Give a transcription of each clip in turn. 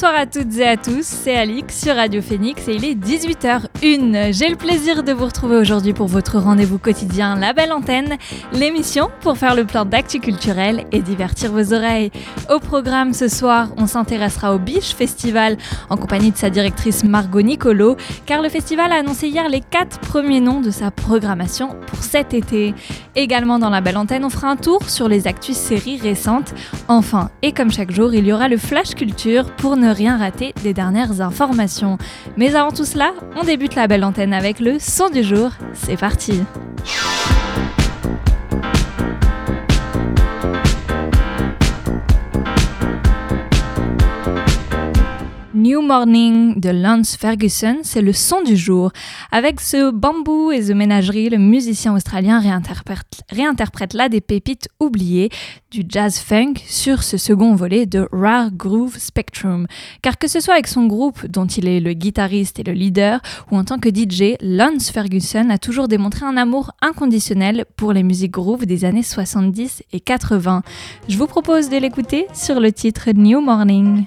Bonsoir à toutes et à tous, c'est Alix sur Radio Phoenix et il est 18h01. J'ai le plaisir de vous retrouver aujourd'hui pour votre rendez-vous quotidien La Belle Antenne, l'émission pour faire le plan d'actu culturel et divertir vos oreilles. Au programme ce soir, on s'intéressera au Biche Festival en compagnie de sa directrice Margot Nicolo, car le festival a annoncé hier les quatre premiers noms de sa programmation pour cet été. Également dans La Belle Antenne, on fera un tour sur les actus séries récentes. Enfin, et comme chaque jour, il y aura le Flash Culture pour ne rien rater des dernières informations. Mais avant tout cela, on débute la belle antenne avec le son du jour. C'est parti New Morning de Lance Ferguson, c'est le son du jour. Avec ce bambou et The Ménagerie, le musicien australien réinterprète, réinterprète là des pépites oubliées du jazz funk sur ce second volet de Rare Groove Spectrum. Car que ce soit avec son groupe, dont il est le guitariste et le leader, ou en tant que DJ, Lance Ferguson a toujours démontré un amour inconditionnel pour les musiques groove des années 70 et 80. Je vous propose de l'écouter sur le titre New Morning.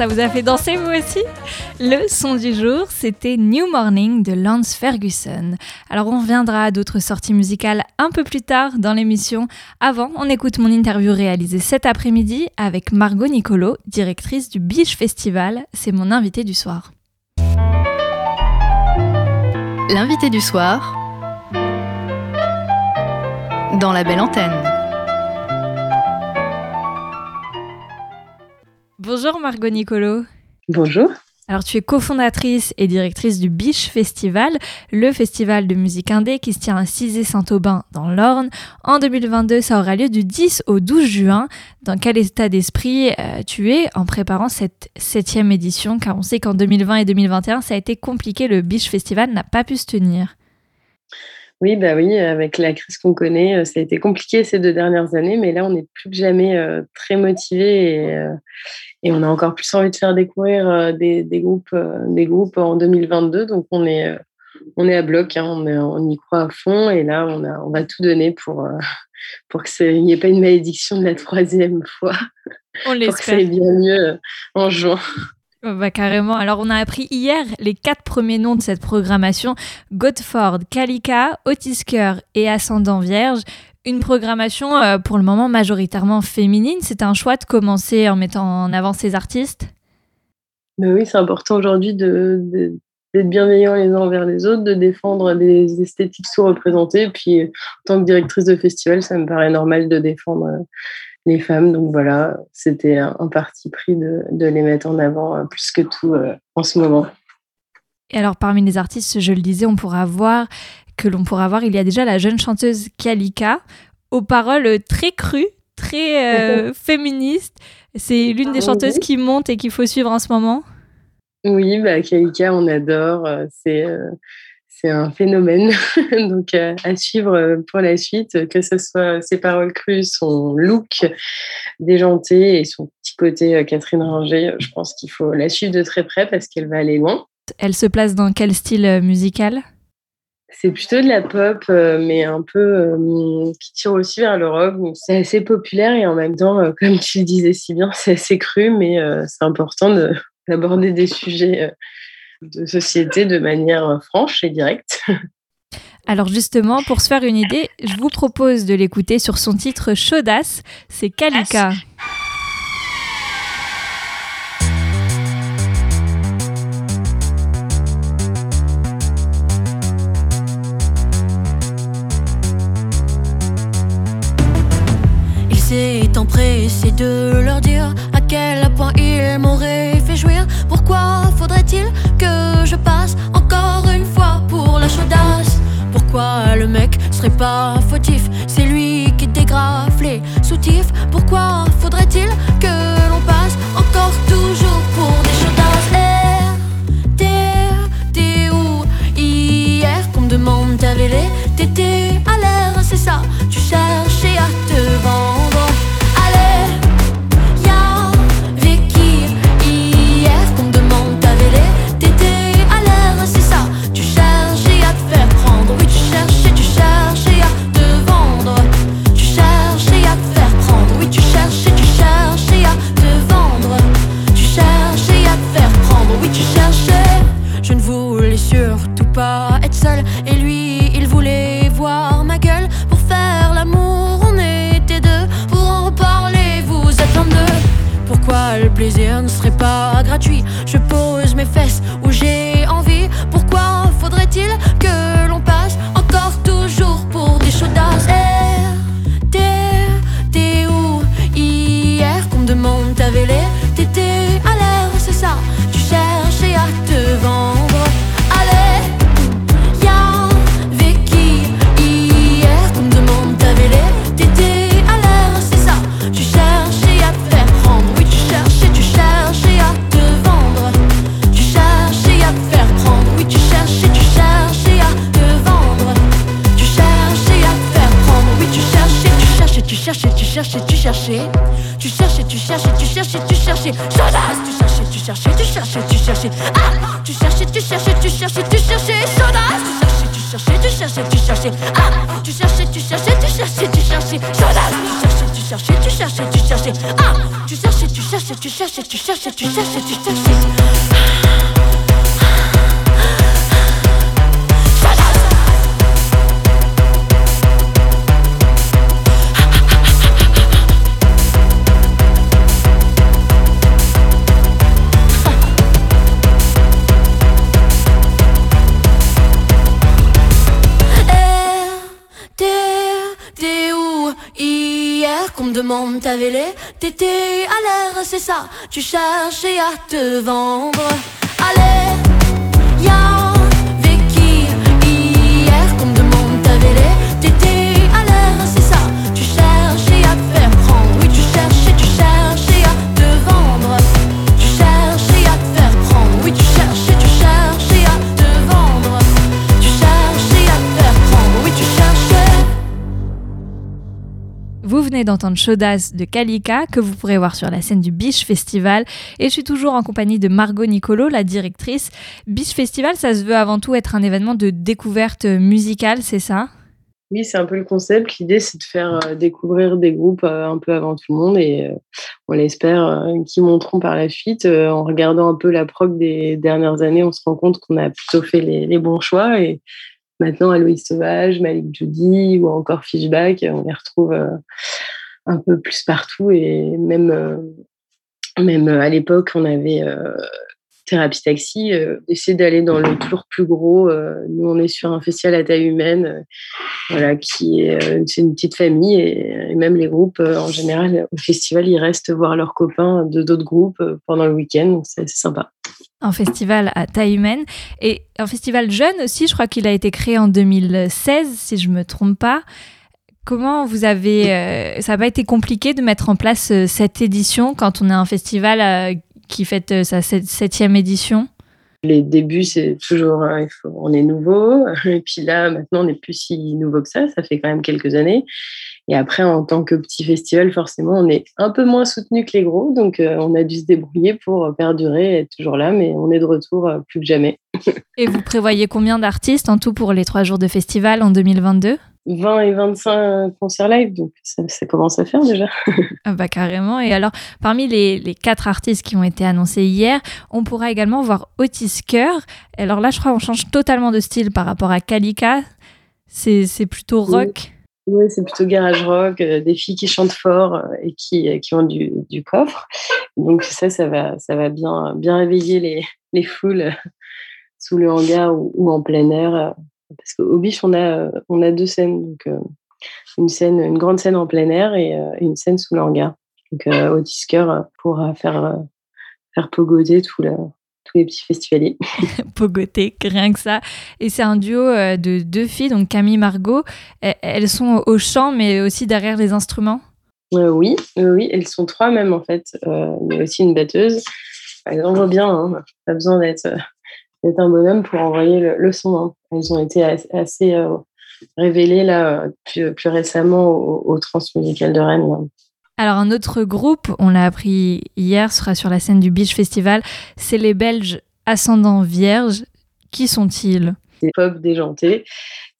Ça vous a fait danser vous aussi Le son du jour, c'était New Morning de Lance Ferguson. Alors, on reviendra à d'autres sorties musicales un peu plus tard dans l'émission. Avant, on écoute mon interview réalisée cet après-midi avec Margot Nicolo, directrice du Beach Festival. C'est mon invité du soir. L'invité du soir dans la belle antenne. Bonjour Margot Nicolo. Bonjour. Alors tu es cofondatrice et directrice du Biche Festival, le festival de musique indé qui se tient à Cizé-Saint-Aubin dans l'Orne. En 2022, ça aura lieu du 10 au 12 juin. Dans quel état d'esprit euh, tu es en préparant cette septième édition? Car on sait qu'en 2020 et 2021, ça a été compliqué, le Biche Festival n'a pas pu se tenir. Oui, bah oui, avec la crise qu'on connaît, euh, ça a été compliqué ces deux dernières années, mais là, on est plus que jamais euh, très motivé et, euh, et, on a encore plus envie de faire découvrir des, des groupes, des groupes en 2022. Donc, on est, on est à bloc, hein, on, on, y croit à fond et là, on, a, on va tout donner pour, pour qu'il n'y ait pas une malédiction de la troisième fois. On pour que ça aille bien mieux en juin. Oh, bah, carrément. Alors, on a appris hier les quatre premiers noms de cette programmation Godford, Kalika, Otisker et Ascendant Vierge. Une programmation euh, pour le moment majoritairement féminine. C'est un choix de commencer en mettant en avant ces artistes? Mais Oui, c'est important aujourd'hui de, d'être bienveillants les uns envers les autres, de défendre des esthétiques sous-représentées. Puis, en tant que directrice de festival, ça me paraît normal de défendre euh, les femmes. Donc voilà, c'était un parti pris de, les mettre en avant euh, plus que tout euh, en ce moment. Et alors parmi les artistes, je le disais, on pourra voir que l'on pourra voir, il y a déjà la jeune chanteuse Kalika, aux paroles très crues, très euh, féministes. C'est l'une des ah chanteuses qui monte et qu'il faut suivre en ce moment? Oui, bah, Kalika, on adore. C'est c'est un phénomène. Donc, euh, à suivre euh, pour la suite, que ce soit ses paroles crues, son look déjanté et son petit côté euh, Catherine Ringer, je pense qu'il faut la suivre de très près parce qu'elle va aller loin. Elle se place dans quel style musical? C'est plutôt de la pop, mais un peu qui tire aussi vers le rock. C'est assez populaire et en même temps, comme tu le disais si bien, c'est assez cru, mais c'est important d'aborder des sujets de société de manière franche et directe. Alors justement, pour se faire une idée, je vous propose de l'écouter sur son titre Chaudasse, c'est Kalika. Il s'est empressé de pas fautif C'est lui qui dégrafe les soutifs. Pourquoi faudrait-il que pas être seul. Et lui, il voulait voir ma gueule. Pour faire l'amour, on était deux. Pour en reparler, vous êtes en deux. Pourquoi le plaisir ne serait pas gratuit? Je pose cherchais, tu cherchais, tu cherchais. Ah, tu cherchais, tu cherchais. cherches, tu cherches, tu cherches, tu cherches, tu cherches. C'est ça. Tu cherchais à te vendre. D'entendre Chaudas de Kalika, que vous pourrez voir sur la scène du Biche Festival. Et je suis toujours en compagnie de Margot Nicolo, la directrice. Biche Festival, ça se veut avant tout être un événement de découverte musicale, c'est ça? Oui, c'est un peu le concept. L'idée, c'est de faire euh, découvrir des groupes euh, un peu avant tout le monde et euh, on l'espère qui monteront par la suite. en regardant un peu la prog des dernières années, on se rend compte qu'on a plutôt fait les bons choix et Maintenant, Aloïs Sauvage, Malik Judy ou encore Fishback, on les retrouve euh, un peu plus partout. Et même, euh, même euh, à l'époque, on avait Thérapie Taxi, essayer d'aller dans le tour plus gros. nous, on est sur un festival à taille humaine, voilà, qui est, c'est une petite famille et, même les groupes, en général, au festival, ils restent voir leurs copains de d'autres groupes pendant le week-end, donc c'est sympa un festival à taille humaine et un festival jeune aussi. Je crois qu'il a été créé en 2016, si je me trompe pas. Comment vous avez. Euh, ça n'a pas été compliqué de mettre en place euh, cette édition quand on a un festival euh, qui fête sa septième édition les débuts, c'est toujours, on est nouveau. Et puis là, maintenant, on n'est plus si nouveau que ça. Ça fait quand même quelques années. Et après, en tant que petit festival, forcément, on est un peu moins soutenu que les gros. Donc, euh, on a dû se débrouiller pour perdurer, être toujours là. Mais on est de retour euh, plus que jamais. et vous prévoyez combien d'artistes en tout pour les trois jours de festival en 2022 20 et 25 concerts live, donc ça, commence à faire déjà. ah bah carrément. Et alors, parmi les, les, quatre artistes qui ont été annoncés hier, on pourra également voir Otis Kerr. Alors là, je crois qu'on change totalement de style par rapport à Kalika. C'est plutôt rock. Oui, c'est plutôt garage rock, euh, des filles qui chantent fort euh, et qui, euh, qui ont du, du, coffre. Donc ça, ça va, ça va bien, bien réveiller les, les foules sous le hangar ou, en plein air. Parce qu'au Biche, on a, on a deux scènes. Donc, une, scène, une grande scène en plein air et une scène sous le hangar. Donc Otis pourra faire, faire pogoter tout le, les petits festivaliers. Pogoté, rien que ça. Et c'est un duo euh, de deux filles, donc Camille Margot. Elles sont au chant, mais aussi derrière les instruments? Euh, Oui, oui, elles sont trois même en fait. Euh, il y a aussi une batteuse. Elles envoient bien, hein. pas besoin d'être un bonhomme pour envoyer le, son. Hein. Elles ont été assez, révélées là, plus, récemment au, au Transmusical de Rennes. Alors un autre groupe, on l'a appris hier, sera sur la scène du Beach Festival, c'est les Belges Ascendants Vierges. Qui sont-ils? Des pop déjantés.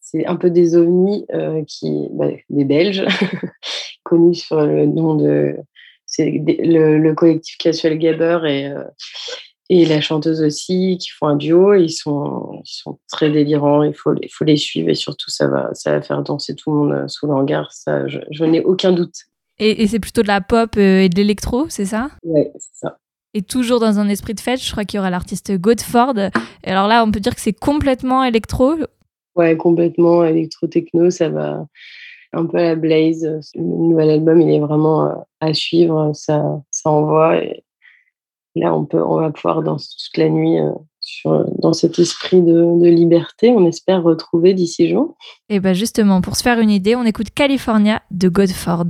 C'est un peu des ovnis euh, qui, bah, des Belges, connus sur le nom de c'est le, collectif Casual Gabber et, euh, et la chanteuse aussi qui font un duo. Ils sont, ils sont très délirants. Il faut, il faut les suivre et surtout ça va, ça va faire danser tout le monde euh, sous l'hangar. Ça, je n'ai aucun doute. Et, c'est plutôt de la pop euh, et de l'électro, c'est ça? Oui, c'est ça. Et toujours dans un esprit de fête, je crois qu'il y aura l'artiste Godford. Et alors là, on peut dire que c'est complètement électro? Ouais, complètement électro-techno. Ça va un peu à la Blaze. Le nouvel album, il est vraiment euh, à suivre. Ça, ça envoie. Et là, on, peut, va pouvoir danser toute la nuit euh, dans cet esprit de, de, liberté. On espère retrouver d'ici jour. Et bien justement, pour se faire une idée, on écoute California de Godford.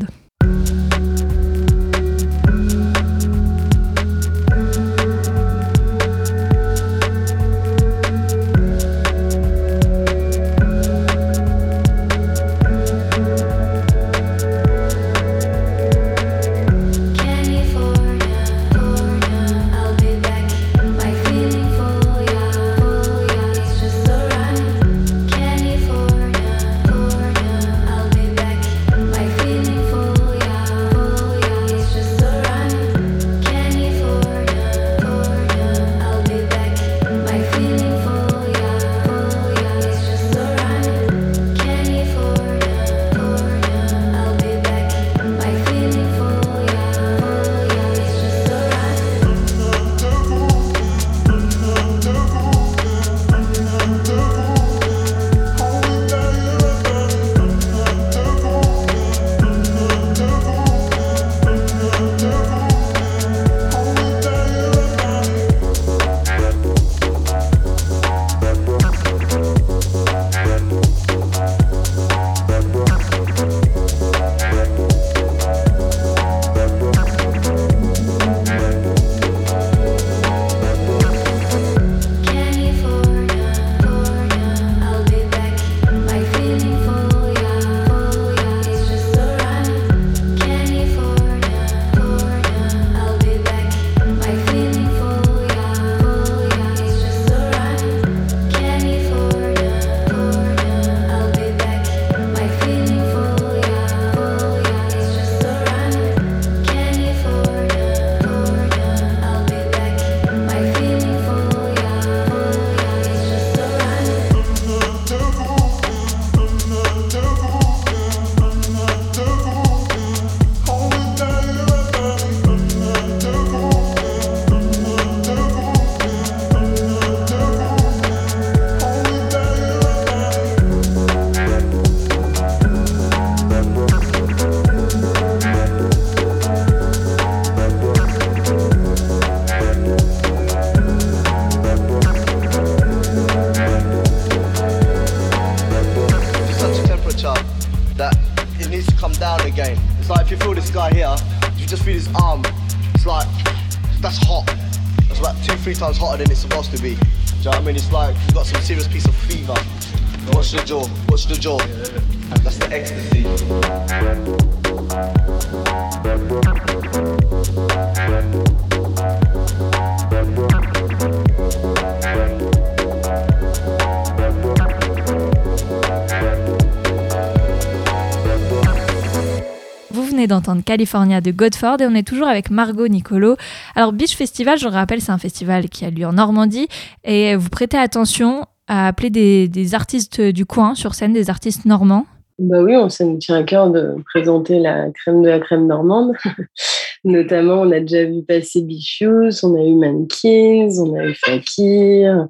California de Godford et on est toujours avec Margot Nicolo. Alors Beach Festival, je le rappelle, c'est un festival qui a lieu en Normandie et vous prêtez attention à appeler des, artistes du coin sur scène, des artistes normands. Bah oui, on s'est nous tient à cœur de présenter la crème de la crème normande. Notamment, on a déjà vu passer Bichous, on a eu Mankins, on a eu Fakir,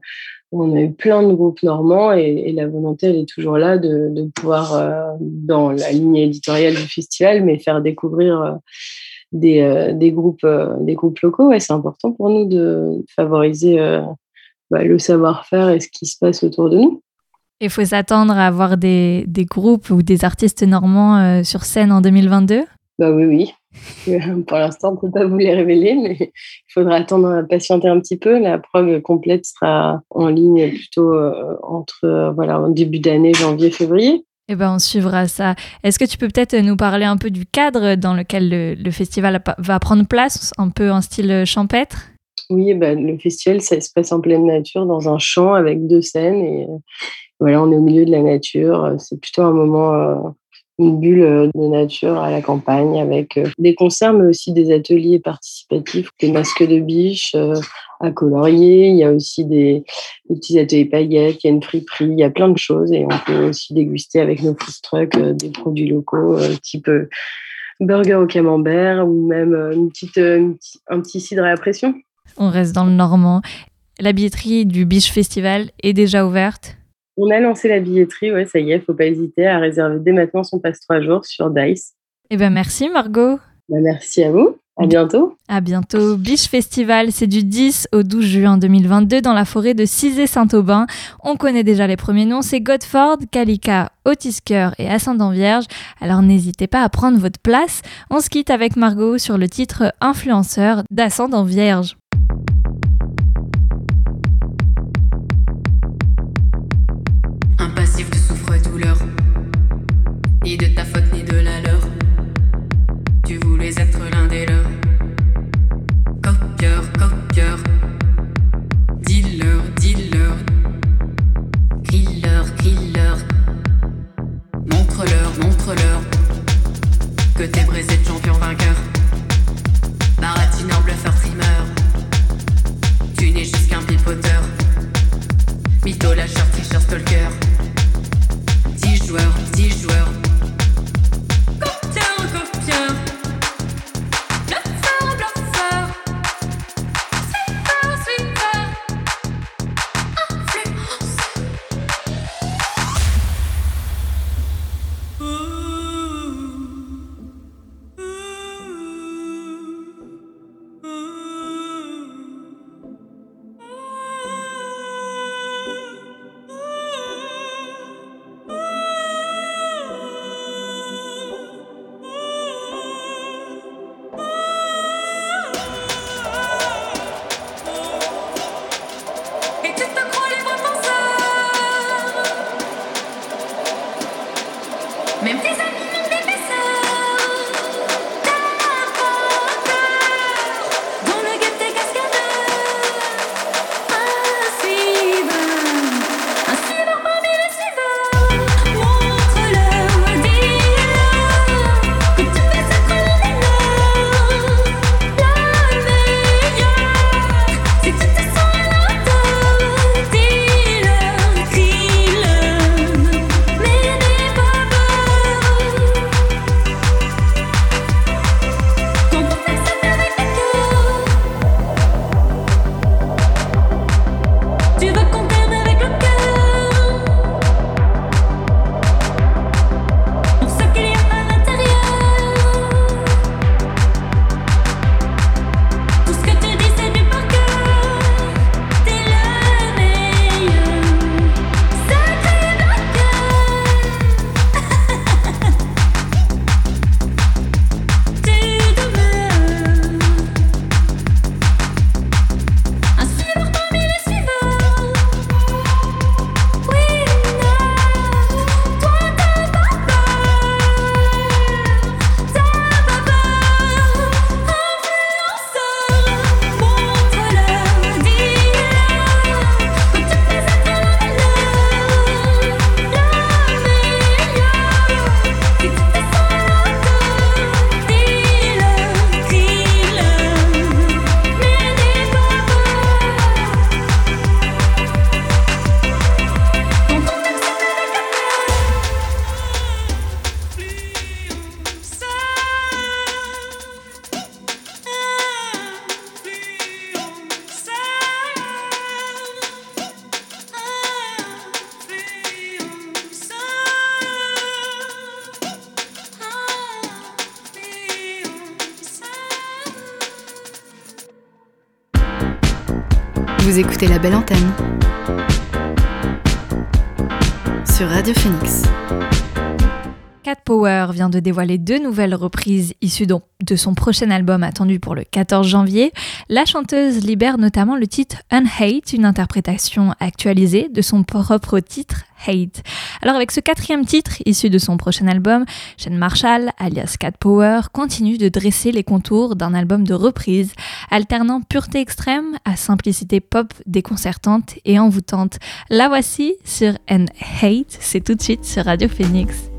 on a eu plein de groupes normands et, la volonté, elle est toujours là de, pouvoir, euh, dans la ligne éditoriale du festival, mais faire découvrir euh, des, euh, des, groupes, des groupes locaux. Et c'est important pour nous de favoriser bah, le savoir-faire et ce qui se passe autour de nous. Il faut s'attendre à avoir des, des, groupes ou des artistes normands sur scène en 2022 Bah oui, oui. Pour l'instant, on ne peut pas vous les révéler, mais il faudra attendre, patienter un petit peu. La preuve complète sera en ligne plutôt euh, entre euh, voilà, début d'année, janvier, février. Eh ben, on suivra ça. Est-ce que tu peux peut-être nous parler un peu du cadre dans lequel le, festival va prendre place, un peu en style champêtre? Oui, ben, le festival, ça se passe en pleine nature, dans un champ avec deux scènes. Et euh, voilà, on est au milieu de la nature. C'est plutôt un moment une bulle euh, de nature à la campagne avec euh, des concerts, mais aussi des ateliers participatifs, des masques de biche euh, à colorier. Il y a aussi des, petits ateliers paillettes, il y a une friperie, il y a plein de choses et on peut aussi déguster avec nos food trucks des produits locaux type burger au camembert ou même une petite, un petit cidre à la pression. On reste dans le normand. La billetterie du Biche Festival est déjà ouverte on a lancé la billetterie, ouais, ça y est, faut pas hésiter à réserver dès maintenant son passe trois jours sur Dice. Eh ben merci Margot. Ben, merci à vous. À bientôt. À bientôt. Biche Festival, c'est du 10 au 12 juin 2022 dans la forêt de Cizé-Saint-Aubin. On connaît déjà les premiers noms, c'est Godford, Calica, Otisker et Ascendant Vierge. Alors n'hésitez pas à prendre votre place. On se quitte avec Margot sur le titre Influenceur d'Ascendant Vierge. ni de ta faute ni de la leur. Tu voulais être l'un des leurs. Copieur, copieur, dealer, dealer, killer, killer. Montre-leur, montre-leur que t'es brisé de champion vainqueur. Baratineur, bluffeur, trimeur, tu n'es juste qu'un pipoteur. Mytho, lâcheur, t-shirt, stalker joueurs, 10 joueurs, la belle antenne sur Radio Phoenix. Cat Power vient de dévoiler deux nouvelles reprises issues de son prochain album attendu pour le 14 janvier. La chanteuse libère notamment le titre Unhate, une interprétation actualisée de son propre titre Hate. Alors avec ce quatrième titre issu de son prochain album, Shane Marshall, alias Cat Power, continue de dresser les contours d'un album de reprise, alternant pureté extrême à simplicité pop déconcertante et envoûtante. La voici sur Unhate, c'est tout de suite sur Radio Phoenix.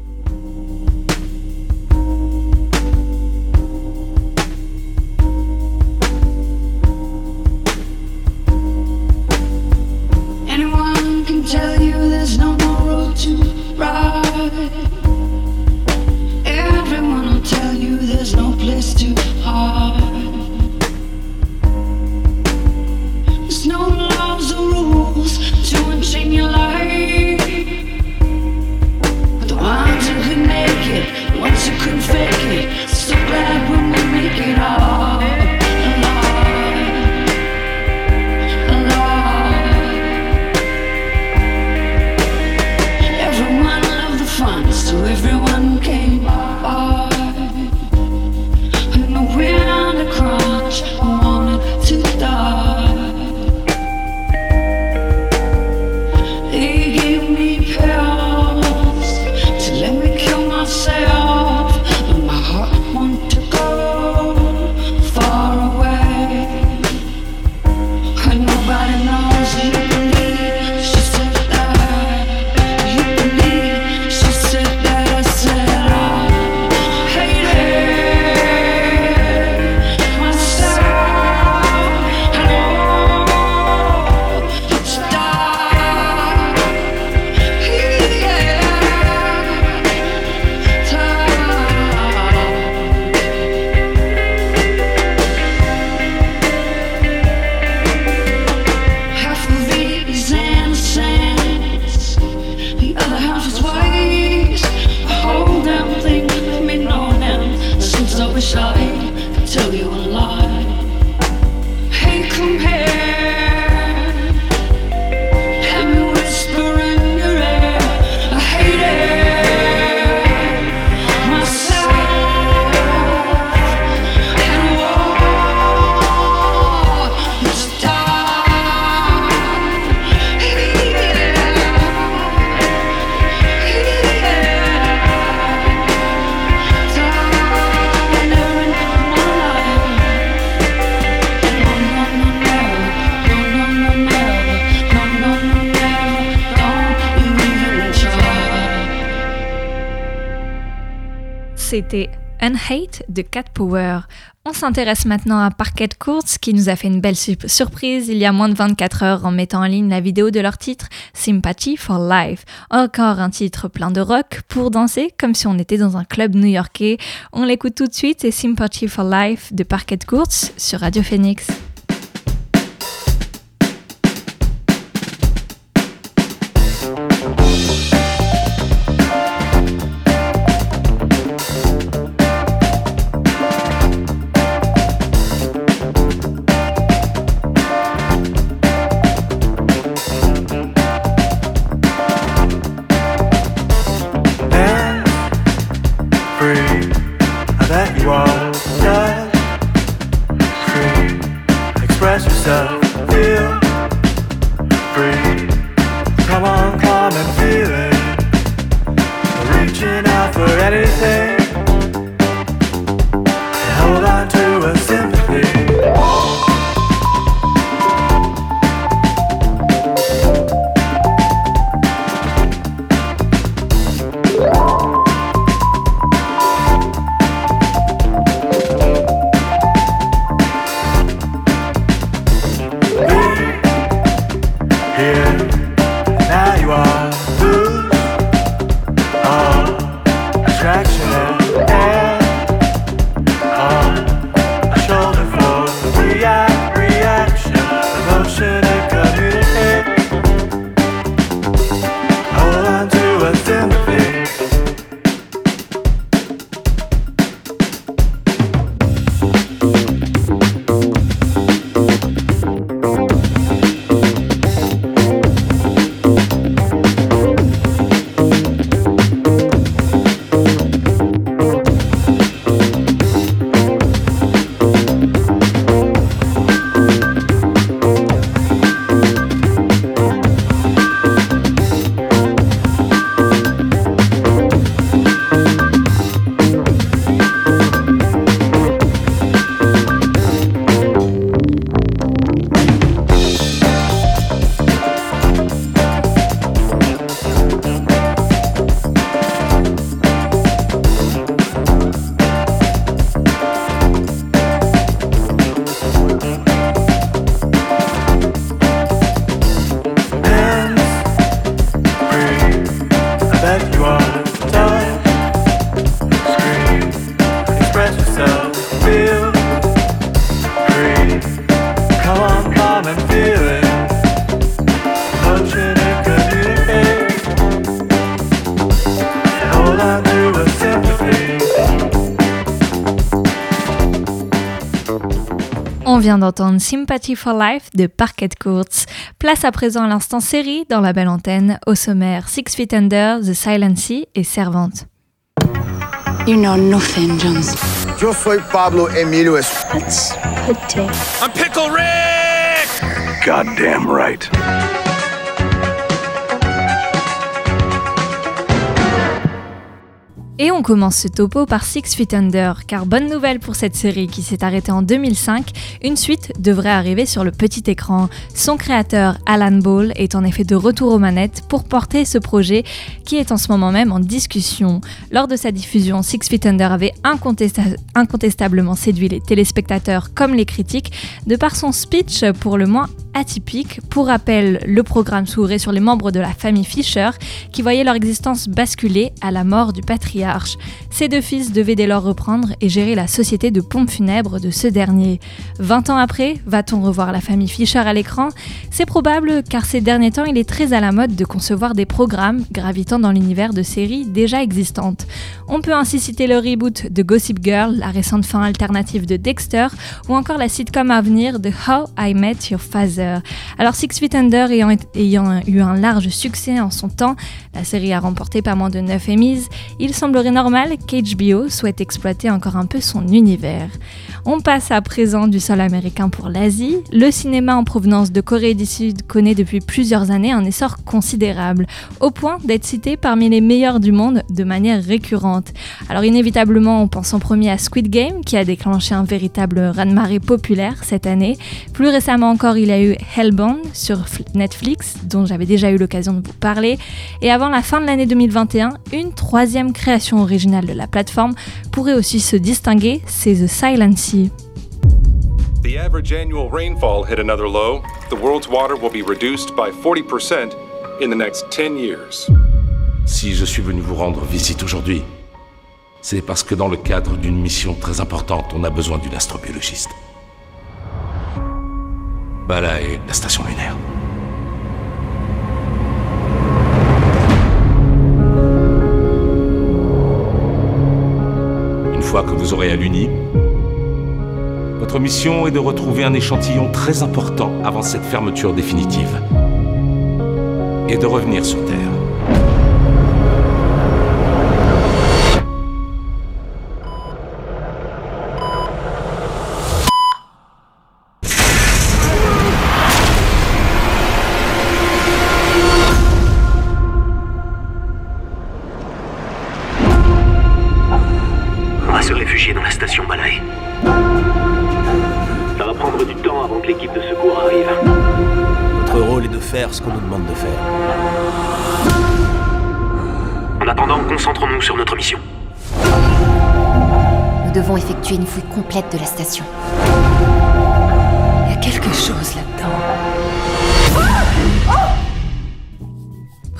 shy. Tell you c'était Unhate de Cat Power. On s'intéresse maintenant à Parquet Courts qui nous a fait une belle surprise il y a moins de 24 heures en mettant en ligne la vidéo de leur titre Sympathy for Life. Encore un titre plein de rock pour danser comme si on était dans un club new-yorkais. On l'écoute tout de suite, c'est Sympathy for Life de Parquet Courts sur Radio Phoenix. Vient d'entendre Sympathy for Life de Parquet Courts. Place à présent à l'instant série dans la belle antenne, au sommaire Six Feet Under, The Silent Sea et Servante. You know nothing, Jones. Yo soy Pablo Emilio That's pity. I'm Pickle Rick! Goddamn right. Et on commence ce topo par Six Feet Under, car bonne nouvelle pour cette série qui s'est arrêtée en 2005, une suite devrait arriver sur le petit écran. Son créateur, Alan Ball, est en effet de retour aux manettes pour porter ce projet qui est en ce moment même en discussion. Lors de sa diffusion, Six Feet Under avait incontesta- incontestablement séduit les téléspectateurs comme les critiques de par son speech pour le moins atypique. Pour rappel, le programme s'ouvrait sur les membres de la famille Fisher qui voyaient leur existence basculer à la mort du patriarche. Ces deux fils devaient dès lors reprendre et gérer la société de pompes funèbres de ce dernier. 20 ans après, va-t-on revoir la famille Fisher à l'écran? C'est probable car ces derniers temps, il est très à la mode de concevoir des programmes gravitant dans l'univers de séries déjà existantes. On peut ainsi citer le reboot de Gossip Girl, la récente fin alternative de Dexter ou encore la sitcom à venir de How I Met Your Father. Alors Six Feet Under ayant, eu un large succès en son temps, la série a remporté pas moins de 9 Emmys, il semblerait normal qu'HBO souhaite exploiter encore un peu son univers. On passe à présent du sol américain pour l'Asie. Le cinéma en provenance de Corée du Sud connaît depuis plusieurs années un essor considérable, au point d'être cité parmi les meilleurs du monde de manière récurrente. Alors inévitablement, on pense en premier à Squid Game, qui a déclenché un véritable raz-de-marée populaire cette année. Plus récemment encore, il y a eu Hellbound sur Netflix, dont j'avais déjà eu l'occasion de vous parler. Et avant la fin de l'année 2021, une troisième création originale de la plateforme pourrait aussi se distinguer, c'est The Silent Sea. The average annual rainfall hit another low. The world's water will be reduced by 40% in the next 10 years. Si je suis venu vous rendre visite aujourd'hui, c'est parce que dans le cadre d'une mission très importante, on a besoin d'une astrobiologiste. Bala est la station lunaire. Que vous aurez à l'Uni, votre mission est de retrouver un échantillon très important avant cette fermeture définitive. Et de revenir sur Terre.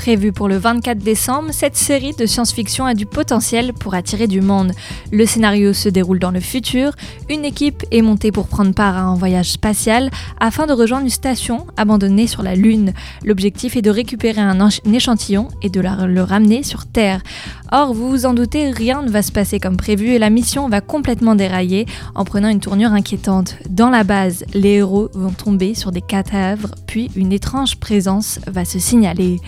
Prévue pour le 24 décembre, cette série de science-fiction a du potentiel pour attirer du monde. Le scénario se déroule dans le futur, une équipe est montée pour prendre part à un voyage spatial afin de rejoindre une station abandonnée sur la Lune. L'objectif est de récupérer un, échantillon et de le ramener sur Terre. Or, vous vous en doutez, rien ne va se passer comme prévu et la mission va complètement dérailler en prenant une tournure inquiétante. Dans la base, les héros vont tomber sur des cadavres, puis une étrange présence va se signaler.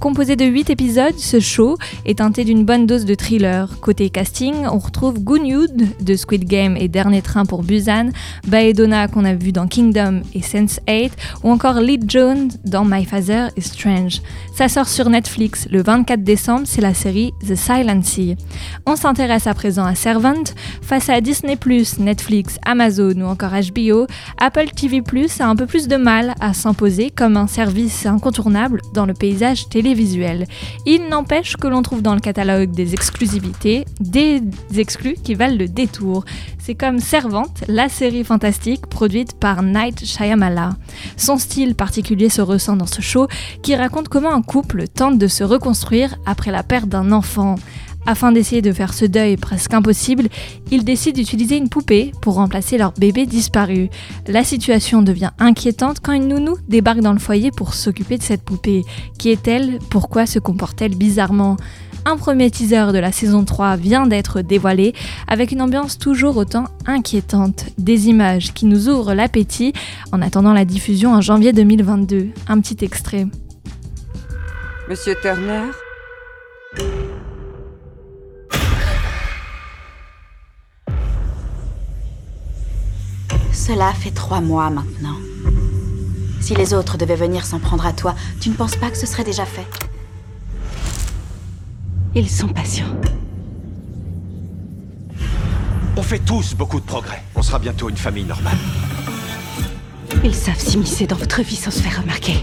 Composé de 8 épisodes, ce show est teinté d'une bonne dose de thriller. Côté casting, on retrouve Goonyud de Squid Game et Dernier Train pour Busan, Baedona qu'on a vu dans Kingdom et Sense8, ou encore Lee Jones dans My Father is Strange. Ça sort sur Netflix le 24 décembre, c'est la série The Silent Sea. On s'intéresse à présent à Servant. Face à Disney+, Netflix, Amazon ou encore HBO, Apple TV+, a un peu plus de mal à s'imposer comme un service incontournable dans le paysage télévisuel. Il n'empêche que l'on trouve dans le catalogue des exclusivités, des qui valent le détour. C'est comme Servante, la série fantastique produite par Night Shyamala. Son style particulier se ressent dans ce show qui raconte comment un couple tente de se reconstruire après la perte d'un enfant. Afin d'essayer de faire ce deuil presque impossible, ils décident d'utiliser une poupée pour remplacer leur bébé disparu. La situation devient inquiétante quand une nounou débarque dans le foyer pour s'occuper de cette poupée. Qui est-elle? Pourquoi se comporte-t-elle bizarrement? Un premier teaser de la saison 3 vient d'être dévoilé avec une ambiance toujours autant inquiétante. Des images qui nous ouvrent l'appétit en attendant la diffusion en janvier 2022. Un petit extrait. Monsieur Turner? Cela fait trois mois maintenant. Si les autres devaient venir s'en prendre à toi, tu ne penses pas que ce serait déjà fait? Ils sont patients. On fait tous beaucoup de progrès. On sera bientôt une famille normale. Ils savent s'immiscer dans votre vie sans se faire remarquer.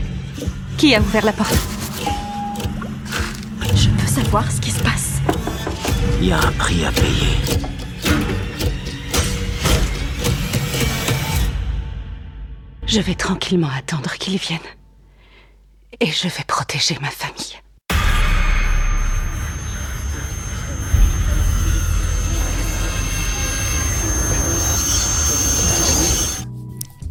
Qui a ouvert la porte? Je veux savoir ce qui se passe. Il y a un prix à payer. Je vais tranquillement attendre qu'ils viennent. Et je vais protéger ma famille.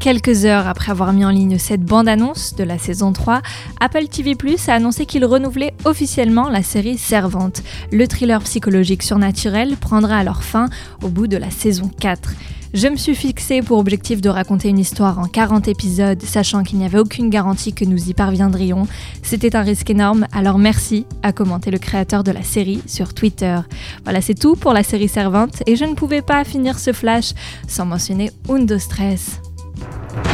Quelques heures après avoir mis en ligne cette bande-annonce de la saison 3, Apple TV Plus a annoncé qu'il renouvelait officiellement la série Servante. Le thriller psychologique surnaturel prendra alors fin au bout de la saison 4. Je me suis fixé pour objectif de raconter une histoire en 40 épisodes, sachant qu'il n'y avait aucune garantie que nous y parviendrions. C'était un risque énorme, alors merci, à commenter le créateur de la série sur Twitter. Voilà, c'est tout pour la série Servante, et je ne pouvais pas finir ce flash sans mentionner Undo Stress. you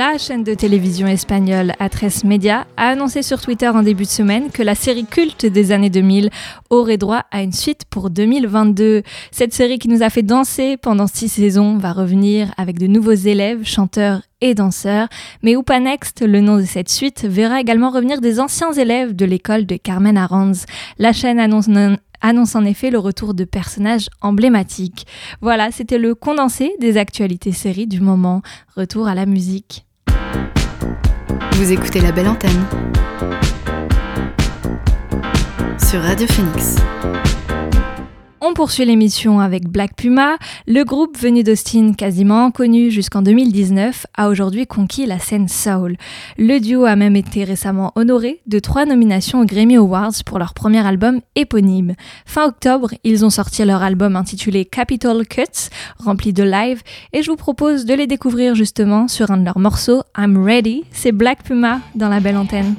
La chaîne de télévision espagnole A3 Media a annoncé sur Twitter en début de semaine que la série culte des années 2000 aurait droit à une suite pour 2022. Cette série qui nous a fait danser pendant six saisons va revenir avec de nouveaux élèves, chanteurs et danseurs. Mais Upa Next, le nom de cette suite, verra également revenir des anciens élèves de l'école de Carmen Aranz. La chaîne annonce annonce en effet le retour de personnages emblématiques. Voilà, c'était le condensé des actualités séries du moment. Retour à la musique. Vous écoutez la belle antenne sur Radio Phoenix. On poursuit l'émission avec Black Puma. Le groupe venu d'Austin, quasiment connu jusqu'en 2019, a aujourd'hui conquis la scène soul. Le duo a même été récemment honoré de trois nominations aux Grammy Awards pour leur premier album éponyme. Fin octobre, ils ont sorti leur album intitulé Capital Cuts, rempli de live, et je vous propose de les découvrir justement sur un de leurs morceaux, I'm Ready. C'est Black Puma dans la belle antenne.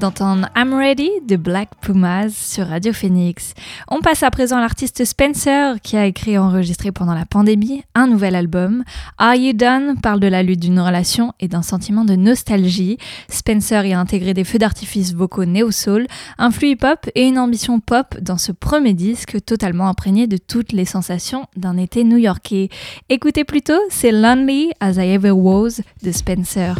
D'entendre I'm Ready de Black Pumas sur Radio Phoenix. On passe à présent à l'artiste Spencer qui a écrit et enregistré pendant la pandémie un nouvel album. Are You Done parle de la lutte d'une relation et d'un sentiment de nostalgie. Spencer y a intégré des feux d'artifice vocaux néo-soul, un flux hip-hop et une ambition pop dans ce premier disque totalement imprégné de toutes les sensations d'un été new-yorkais. Écoutez plutôt, c'est Lonely as I Ever Was de Spencer.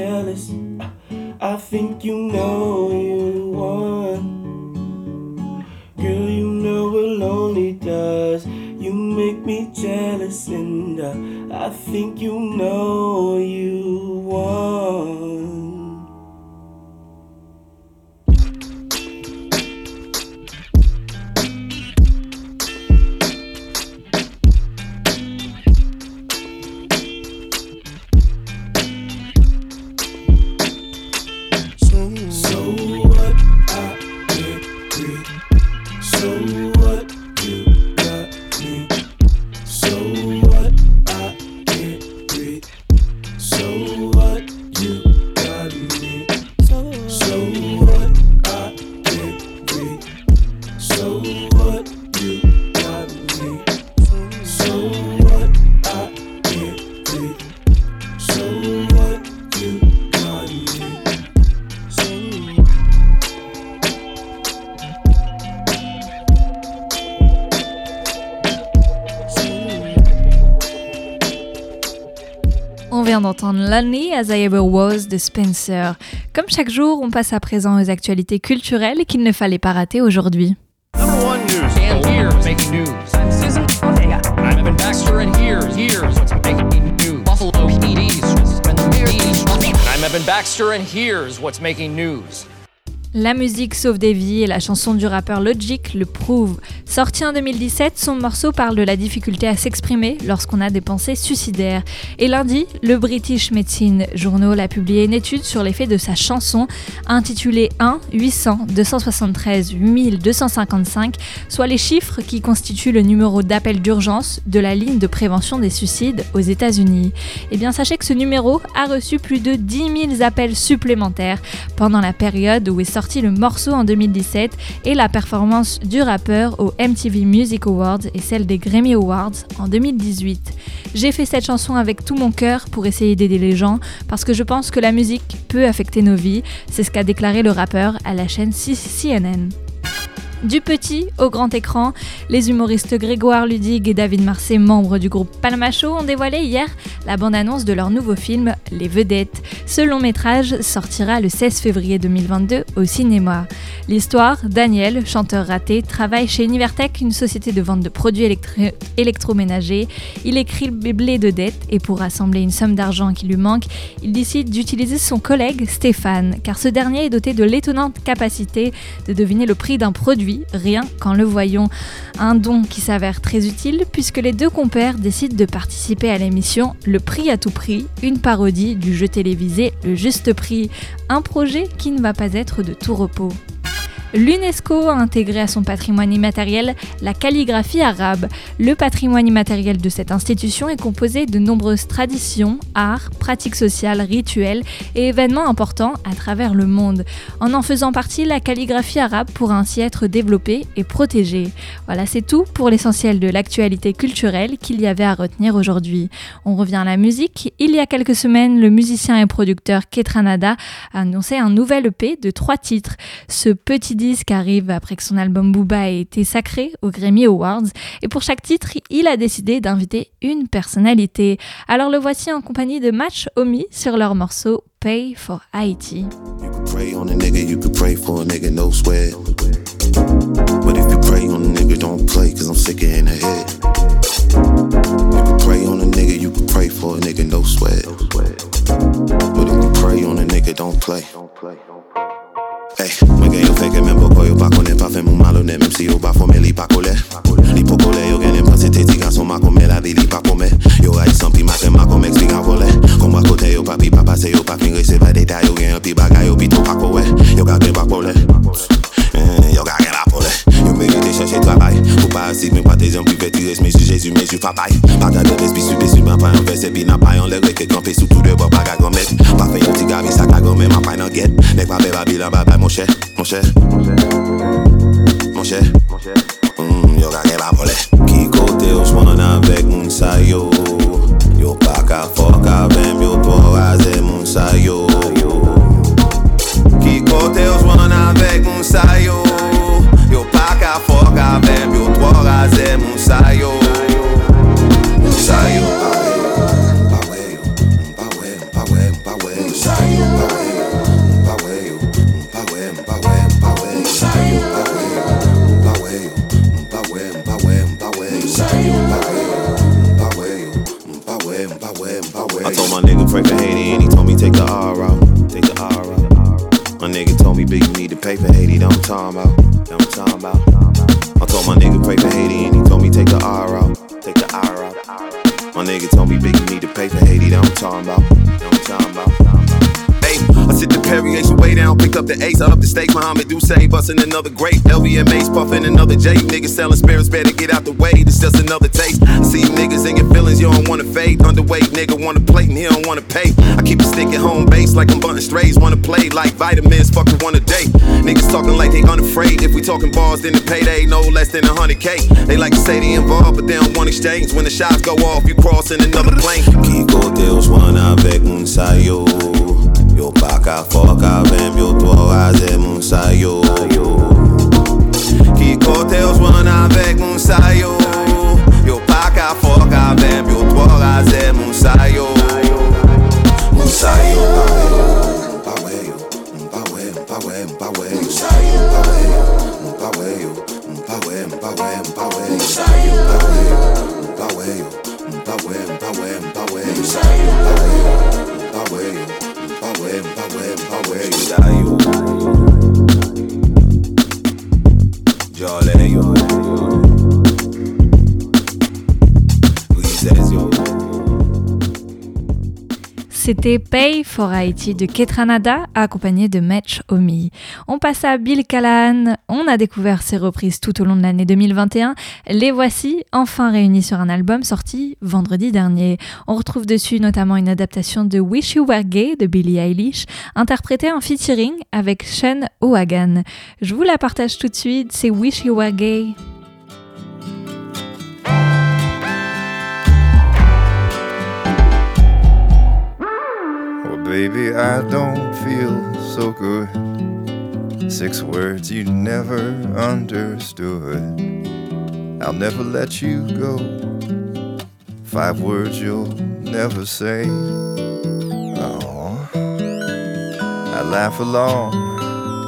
jealous. I think you know you won. Girl, you know what lonely does. You make me jealous, and I, I think you know you won. As I Ever Was de Spencer. Comme chaque jour, on passe à présent aux actualités culturelles qu'il ne fallait pas rater aujourd'hui. La musique sauve des vies et la chanson du rappeur Logic le prouve. Sorti en 2017, son morceau parle de la difficulté à s'exprimer lorsqu'on a des pensées suicidaires. Et lundi, le British Medicine Journal a publié une étude sur l'effet de sa chanson intitulée 1 800 273 8255, soit les chiffres qui constituent le numéro d'appel d'urgence de la ligne de prévention des suicides aux États-Unis. Eh bien, sachez que ce numéro a reçu plus de 10 000 appels supplémentaires pendant la période où est sorti sorti le morceau en 2017 et la performance du rappeur aux MTV Music Awards et celle des Grammy Awards en 2018. J'ai fait cette chanson avec tout mon cœur pour essayer d'aider les gens parce que je pense que la musique peut affecter nos vies, c'est ce qu'a déclaré le rappeur à la chaîne CNN. Du petit au grand écran, les humoristes Grégoire Ludig et David Marseille, membres du groupe Palmacho, ont dévoilé hier la bande-annonce de leur nouveau film Les Vedettes. Ce long métrage sortira le 16 février 2022 au cinéma. L'histoire, Daniel, chanteur raté, travaille chez Univertech, une société de vente de produits électroménagers. Il écrit le blé de dette et pour rassembler une somme d'argent qui lui manque, il décide d'utiliser son collègue Stéphane, car ce dernier est doté de l'étonnante capacité de deviner le prix d'un produit rien qu'en le voyant. Un don qui s'avère très utile puisque les deux compères décident de participer à l'émission Le Prix à tout prix, une parodie du jeu télévisé Le Juste Prix, un projet qui ne va pas être de tout repos. L'UNESCO a intégré à son patrimoine immatériel la calligraphie arabe. Le patrimoine immatériel de cette institution est composé de nombreuses traditions, arts, pratiques sociales, rituels et événements importants à travers le monde. En en faisant partie, la calligraphie arabe pourra ainsi être développée et protégée. Voilà, c'est tout pour l'essentiel de l'actualité culturelle qu'il y avait à retenir aujourd'hui. On revient à la musique. Il y a quelques semaines, le musicien et producteur Ketranada a annoncé un nouvel EP de trois titres. Disque arrive après que son album Booba ait été sacré aux Grammy Awards. Et pour chaque titre, il a décidé d'inviter une personnalité. Alors le voici en compagnie de Match Omi sur leur morceau Pay for Haiti. Hey, mwen gen yo feke men boko yo pa kone Pa fe moun malone menm si yo ba fome li pa kole. Li po kole yo gen empase te tigan son makome La li li pa kome. Yo a yi sanpi maken makome ekspigan vole Kon wakote yo pa pi pa pase yo pa fingre Se va deta yo gen yo pi bagay yo pi to pa kowe Yo ka gen pa kole. Yo ka gen la pole. Yo merite chache trabay Ou pa asik men pa te jan pi veti resme Su jesu men ju papay Pa gade respi su besu ban pa yon verse Pi nan pa yon le reke kampe sou tout de bo baga gomet Pa fe yon ti gavi sa ka gomen Ma pay nan get Nek pa be babilan babay mon cher, mon cher. Mon mm, Yo ka gen pa pole Ki kote yo swan avek moun sa yo. Yo pa ka fok avem Yo to raze moun sa yo sa yo. Yo pa ka fok avem, yo tro raze moun sa yo. Talking about. I'm talking about. I told my nigga pray for Haiti, and he told me take the R out. Take the R out. My nigga told me, big, you need to pay for Haiti. That I'm talking about. Variation way down, pick up the ace, I up the stake. Muhammad do say, bustin' another great. LVMA's puffin' another J. Niggas selling spirits, better get out the way. This just another taste. I see niggas in your feelings, you don't wanna fade. Underweight nigga wanna plate, and he don't wanna pay. I keep a stick at home base like I'm bunting strays. Wanna play like vitamins, fucking one a day. Niggas talking like they unafraid. If we talking bars, then the payday no less than a hundred K. They like to say they involved, but they don't want exchange. When the shots go off, you crossing another plane. Kiko one avec un sayo. Yo pa ka fok avèm, yo twa waze moun sayo Ki kote yo swan avèk moun sayo Yo. Pa ka fok avèm, yo twa waze moun sayo Moun sayo Mpawe yo, mpawe, mpawe, mpawe Moun sayo Mpawe yo, mpawe, mpawe, mpawe Moun sayo Mpawe yo, mpawe, mpawe, mpawe Moun sayo Mpawe yo, mpawe, mpawe, mpawe wemba jolene C'était Pay for Haiti de Ketranada, accompagné de Match Omi. On passe à Bill Callahan. On a découvert ses reprises tout au long de l'année 2021. Les voici, enfin réunis sur un album sorti vendredi dernier. On retrouve dessus notamment une adaptation de Wish You Were Gay de Billie Eilish, interprétée en featuring avec Sean O'Hagan. Je vous la partage tout de suite, c'est Wish You Were Gay. Baby, I don't feel so good. Six words you never understood. I'll never let you go. Five words you'll never say. Oh, I laugh along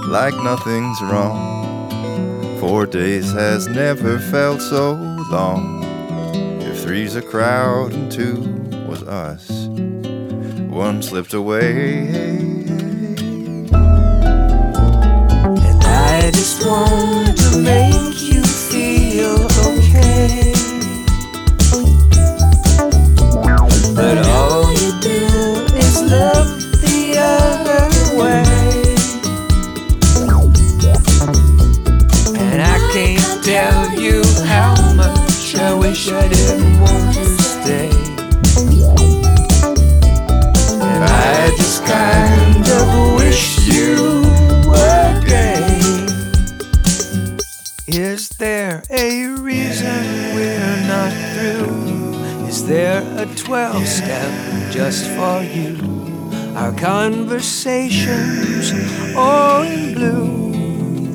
like nothing's wrong. Four days has never felt so long. If three's a crowd and two was us one slipped away. And I just want to make you feel okay. But all you do is look the other way. And I can't tell you how much I wish I didn't want 12 step just for you. Our conversations all in blue.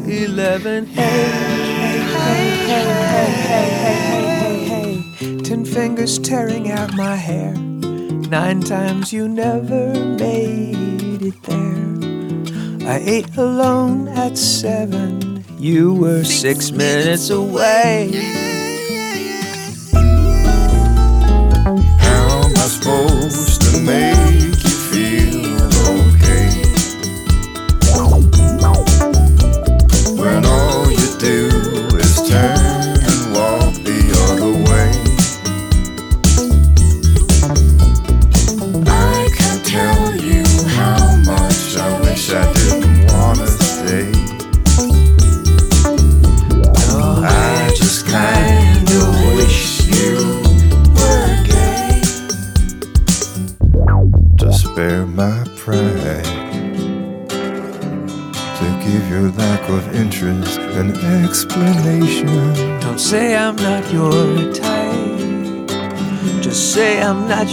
11 hey, hey, hey, hey, hey, hey, hey, hey. Ten fingers tearing out my hair. Nine times you never made it there. I ate alone at seven. You were six minutes away. made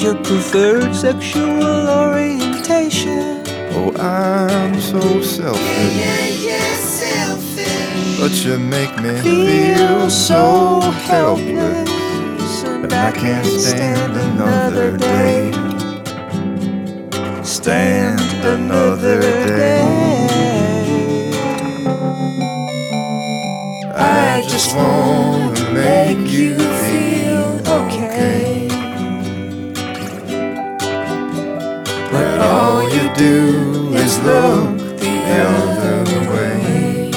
your preferred sexual orientation. Oh, I'm so selfish. But you make me feel so helpless. And I can't stand another day. Stand another day. I just want to make you feel all you do is look the other way.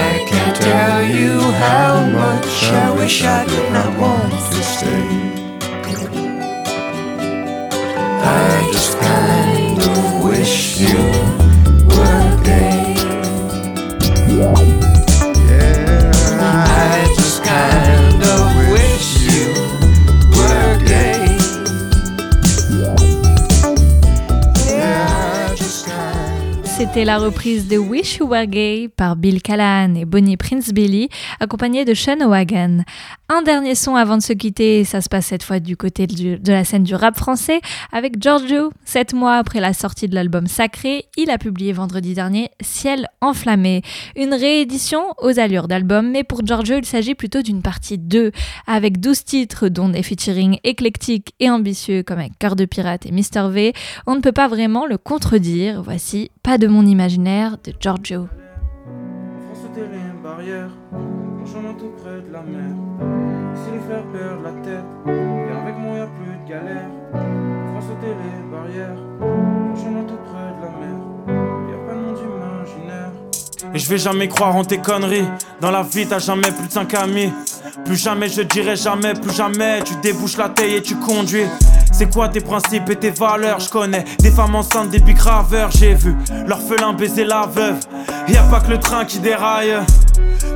I can't tell you how much I wish I did not want to stay. I just kind of wish you C'était la reprise de Wish You Were Gay par Bill Callahan et Bonnie Prince Billy, accompagnée de Sean O'Hagan. Un dernier son avant de se quitter, ça se passe cette fois du côté de la scène du rap français avec Giorgio. Sept mois après la sortie de l'album Sacré, il a publié vendredi dernier Ciel enflammé, une réédition aux allures d'album, mais pour Giorgio, il s'agit plutôt d'une partie 2 avec 12 titres dont des featuring éclectiques et ambitieux comme avec Cœur de Pirate et Mr V. On ne peut pas vraiment le contredire. Voici Pas de mon imaginaire de Giorgio. Faut sauter les barrières, en tout près de la mer. peur, la Et je vais jamais croire en tes conneries. Dans la vie, t'as jamais plus de 5 amis. Plus jamais je dirai jamais, plus jamais tu débouches la taille et tu conduis. C'est quoi tes principes et tes valeurs? Je connais des femmes enceintes, des big graveurs. J'ai vu l'orphelin baiser la veuve. Y a pas que le train qui déraille.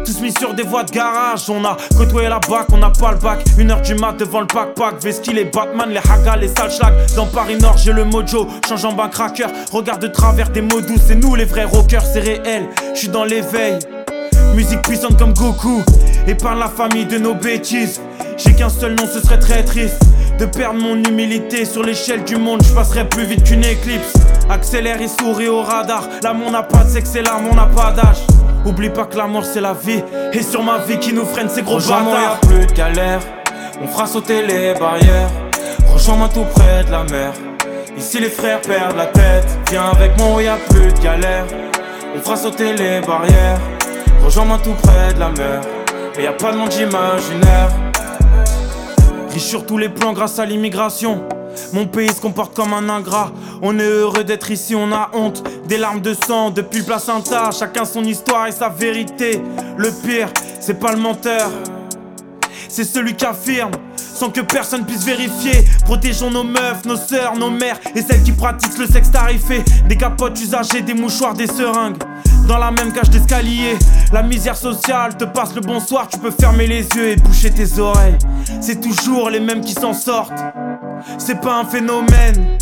Tous mis sur des voies de garage, on a côtoyé la bac, on n'a pas le bac. Une heure du mat devant le backpack, Veski, les Batman, les Haga, les sales Dans Paris Nord, j'ai le mojo, change en bain cracker. Regarde de travers des mots doux, c'est nous les vrais rockers, c'est réel. Suis dans l'éveil, musique puissante comme Goku. Et par la famille de nos bêtises, j'ai qu'un seul nom, ce serait très triste. De perdre mon humilité sur l'échelle du monde, je passerai plus vite qu'une éclipse. Accélère et souris au radar. L'amour n'a pas de sexe et l'amour n'a pas d'âge. Oublie pas que la mort c'est la vie. Et sur ma vie qui nous freine, c'est gros Rejoins-moi, y'a plus de galère. On fera sauter les barrières. Rejoins-moi tout près de la mer. Ici les frères perdent la tête. Viens avec moi, y'a plus de galère. On fera sauter les barrières. Rejoins-moi tout près de la mer. Et y a pas de monde imaginaire. Riche sur tous les plans grâce à l'immigration. Mon pays se comporte comme un ingrat. On est heureux d'être ici, on a honte. Des larmes de sang depuis le placenta. Chacun son histoire et sa vérité. Le pire, c'est pas le menteur. C'est celui qui affirme sans que personne puisse vérifier. Protégeons nos meufs, nos sœurs, nos mères et celles qui pratiquent le sexe tarifé. Des capotes usagées, des mouchoirs, des seringues dans la même cage d'escalier. La misère sociale te passe le bonsoir, tu peux fermer les yeux et boucher tes oreilles. C'est toujours les mêmes qui s'en sortent. C'est pas un phénomène.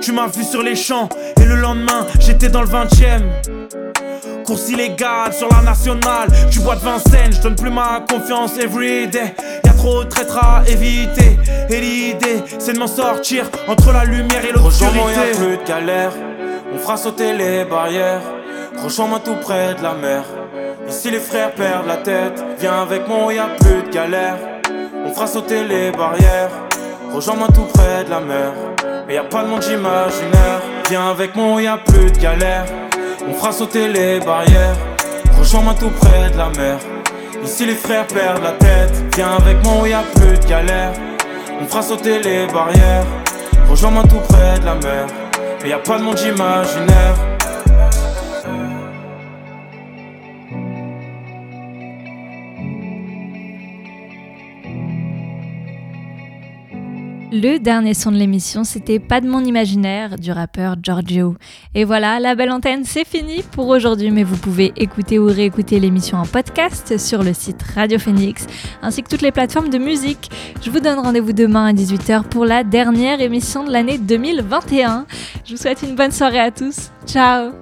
Tu m'as vu sur les champs et le lendemain j'étais dans le 20 e Course illégale sur la nationale, tu bois de Vincennes, je donne plus ma confiance everyday. Y'a trop de traîtres à éviter, et l'idée c'est de m'en sortir entre la lumière et l'obscurité. Y'a plus de galère, on fera sauter les barrières. Rejoins-moi tout près de la mer. Ici les frères perdent la tête. Viens avec moi, y a plus de galère. On fera sauter les barrières. Rejoins-moi tout près de la mer. Mais y a pas de monde imaginaire. Viens avec moi, y a plus de galère. On fera sauter les barrières. Rejoins-moi tout près de la mer. Ici les frères perdent la tête. Viens avec moi, y a plus de galère. On fera sauter les barrières. Rejoins-moi tout près de la mer. Mais y a pas de monde imaginaire. Le dernier son de l'émission, c'était Pas de mon imaginaire du rappeur Giorgio. Et voilà, la belle antenne, c'est fini pour aujourd'hui, mais vous pouvez écouter ou réécouter l'émission en podcast sur le site Radio Phoenix, ainsi que toutes les plateformes de musique. Je vous donne rendez-vous demain à 18h pour la dernière émission de l'année 2021. Je vous souhaite une bonne soirée à tous. Ciao